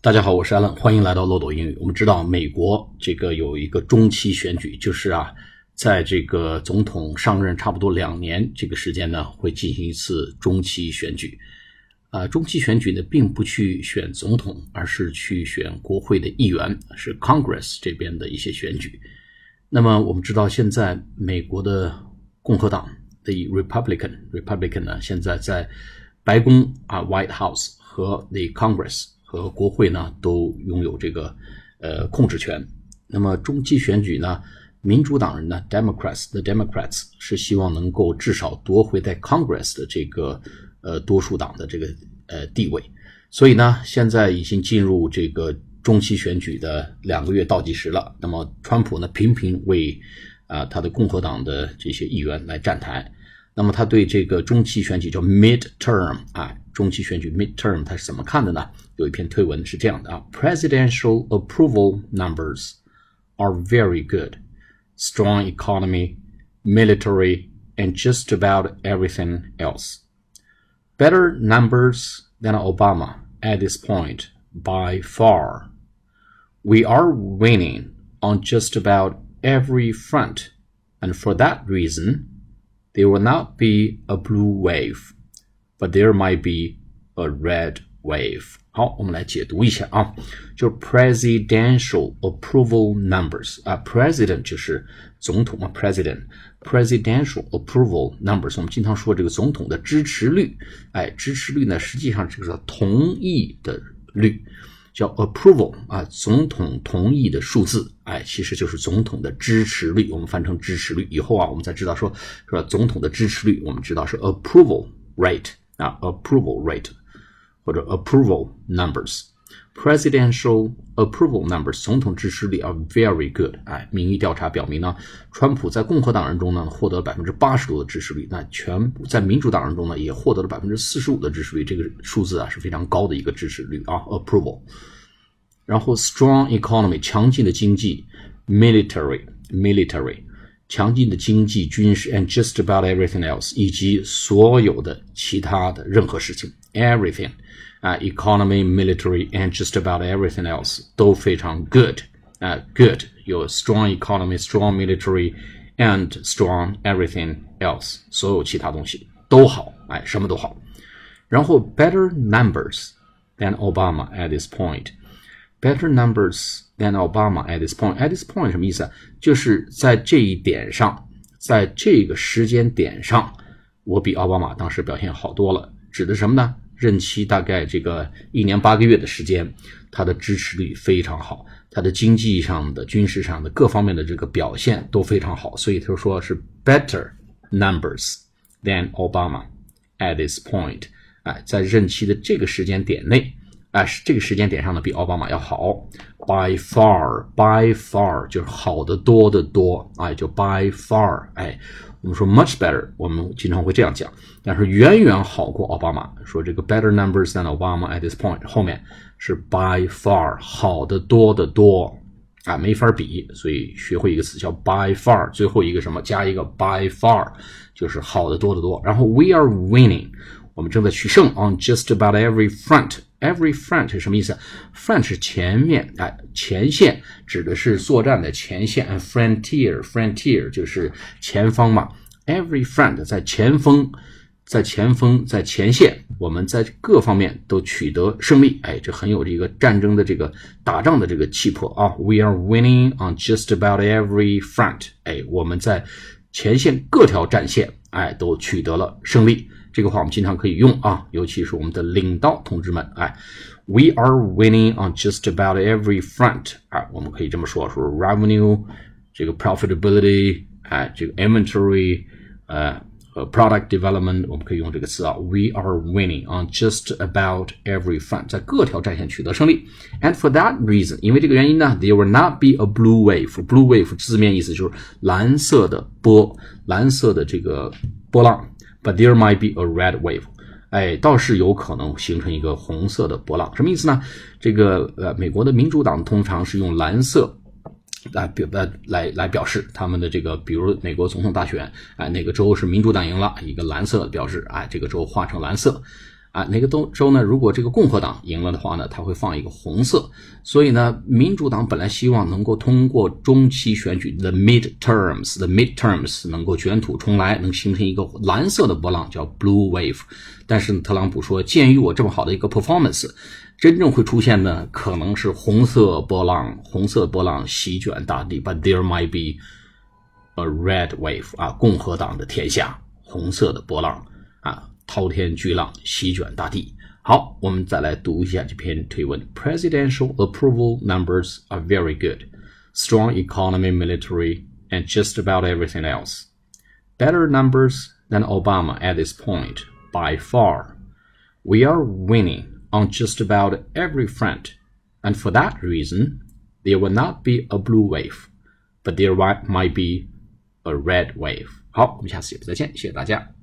大家好，我是 Allen，欢迎来到漏斗英语。我们知道美国这个有一个中期选举，就是啊，在这个总统上任差不多两年这个时间呢，会进行一次中期选举。啊，中期选举呢，并不去选总统，而是去选国会的议员，是 Congress 这边的一些选举。那么我们知道，现在美国的共和党的 Republican，Republican 呢，现在在白宫啊 White House 和 The Congress。和国会呢都拥有这个呃控制权。那么中期选举呢，民主党人呢，Democrats，the Democrats 是希望能够至少夺回在 Congress 的这个呃多数党的这个呃地位。所以呢，现在已经进入这个中期选举的两个月倒计时了。那么川普呢，频频为啊他的共和党的这些议员来站台。那么他对这个中期选举叫 midterm 啊，中期选举 midterm 他是怎么看的呢？有一篇推文是这样的啊：Presidential approval numbers are very good, strong economy, military, and just about everything else. Better numbers than Obama at this point by far. We are winning on just about every front, and for that reason, there will not be a blue wave, but there might be a red wave. 好，我们来解读一下啊，就是 presidential approval numbers 啊，president 就是总统嘛，president，presidential approval numbers，我们经常说这个总统的支持率，哎，支持率呢，实际上这个同意的率， 叫 approval 啊，总统同意的数字，哎，其实就是总统的支持率，我们翻成支持率以后啊，我们才知道说，说？总统的支持率，我们知道是 approval rate 啊，approval rate。或者 approval numbers。Presidential approval numbers，总统支持率 are very good。哎，民意调查表明呢，川普在共和党人中呢获得百分之八十多的支持率，那全部在民主党人中呢也获得了百分之四十五的支持率，这个数字啊是非常高的一个支持率啊，approval。然后 strong economy，强劲的经济；military，military，强劲的经济军事；and just about everything else，以及所有的其他的任何事情 ，everything。啊，economy, military, and just about everything else 都非常 good 啊，good 有 strong economy, strong military, and strong everything else 所有其他东西都好，哎，什么都好。然后 better numbers than Obama at this point. Better numbers than Obama at this point. At this point 什么意思啊？就是在这一点上，在这个时间点上，我比奥巴马当时表现好多了。指的什么呢？ 任期大概这个一年八个月的时间，他的支持率非常好，他的经济上的、军事上的各方面的这个表现都非常好，所以他说是 better numbers than Obama at this point。哎，在任期的这个时间点内，哎，这个时间点上呢，比奥巴马要好，by far，by far 就是好的多的多，哎，就 by far，哎。我们说 much better，我们经常会这样讲，但是远远好过奥巴马。说这个 better numbers than Obama at this point，后面是 by far 好的多的多啊，没法比。所以学会一个词叫 by far，最后一个什么加一个 by far，就是好的多的多。然后 we are winning，我们正在取胜 on just about every front。Every front 是什么意思？Front 是前面，哎，前线指的是作战的前线。Frontier，frontier 就是前方嘛。Every front 在前锋，在前锋，在前线，我们在各方面都取得胜利。哎，这很有这个战争的这个打仗的这个气魄啊。We are winning on just about every front。哎，我们在前线各条战线，哎，都取得了胜利。这个话我们经常可以用啊，尤其是我们的领导同志们，哎，We are winning on just about every front 啊，我们可以这么说，说 revenue，这个 profitability，哎，这个 inventory，呃和 product development，我们可以用这个词啊，We are winning on just about every front，在各条战线取得胜利。And for that reason，因为这个原因呢，there will not be a blue wave。blue wave 字面意思就是蓝色的波，蓝色的这个波浪。 But there might be a red wave，哎，倒是有可能形成一个红色的波浪，什么意思呢？这个呃，美国的民主党通常是用蓝色来表呃来来表示他们的这个，比如美国总统大选，哎，哪个州是民主党赢了，一个蓝色的标志，哎，这个州画成蓝色。啊，哪个州州呢？如果这个共和党赢了的话呢，它会放一个红色。所以呢，民主党本来希望能够通过中期选举 （the midterms，the midterms 能够卷土重来，能形成一个蓝色的波浪，叫 blue wave。但是特朗普说，鉴于我这么好的一个 performance，真正会出现的可能是红色波浪，红色波浪席卷大地。But there might be a red wave 啊，共和党的天下，红色的波浪啊。滔天巨浪席卷大地。好，我们再来读一下这篇推文。Presidential approval numbers are very good, strong economy, military, and just about everything else. Better numbers than Obama at this point by far. We are winning on just about every front, and for that reason, there will not be a blue wave, but there might be a red wave. 好，我们下次节目再见，谢谢大家。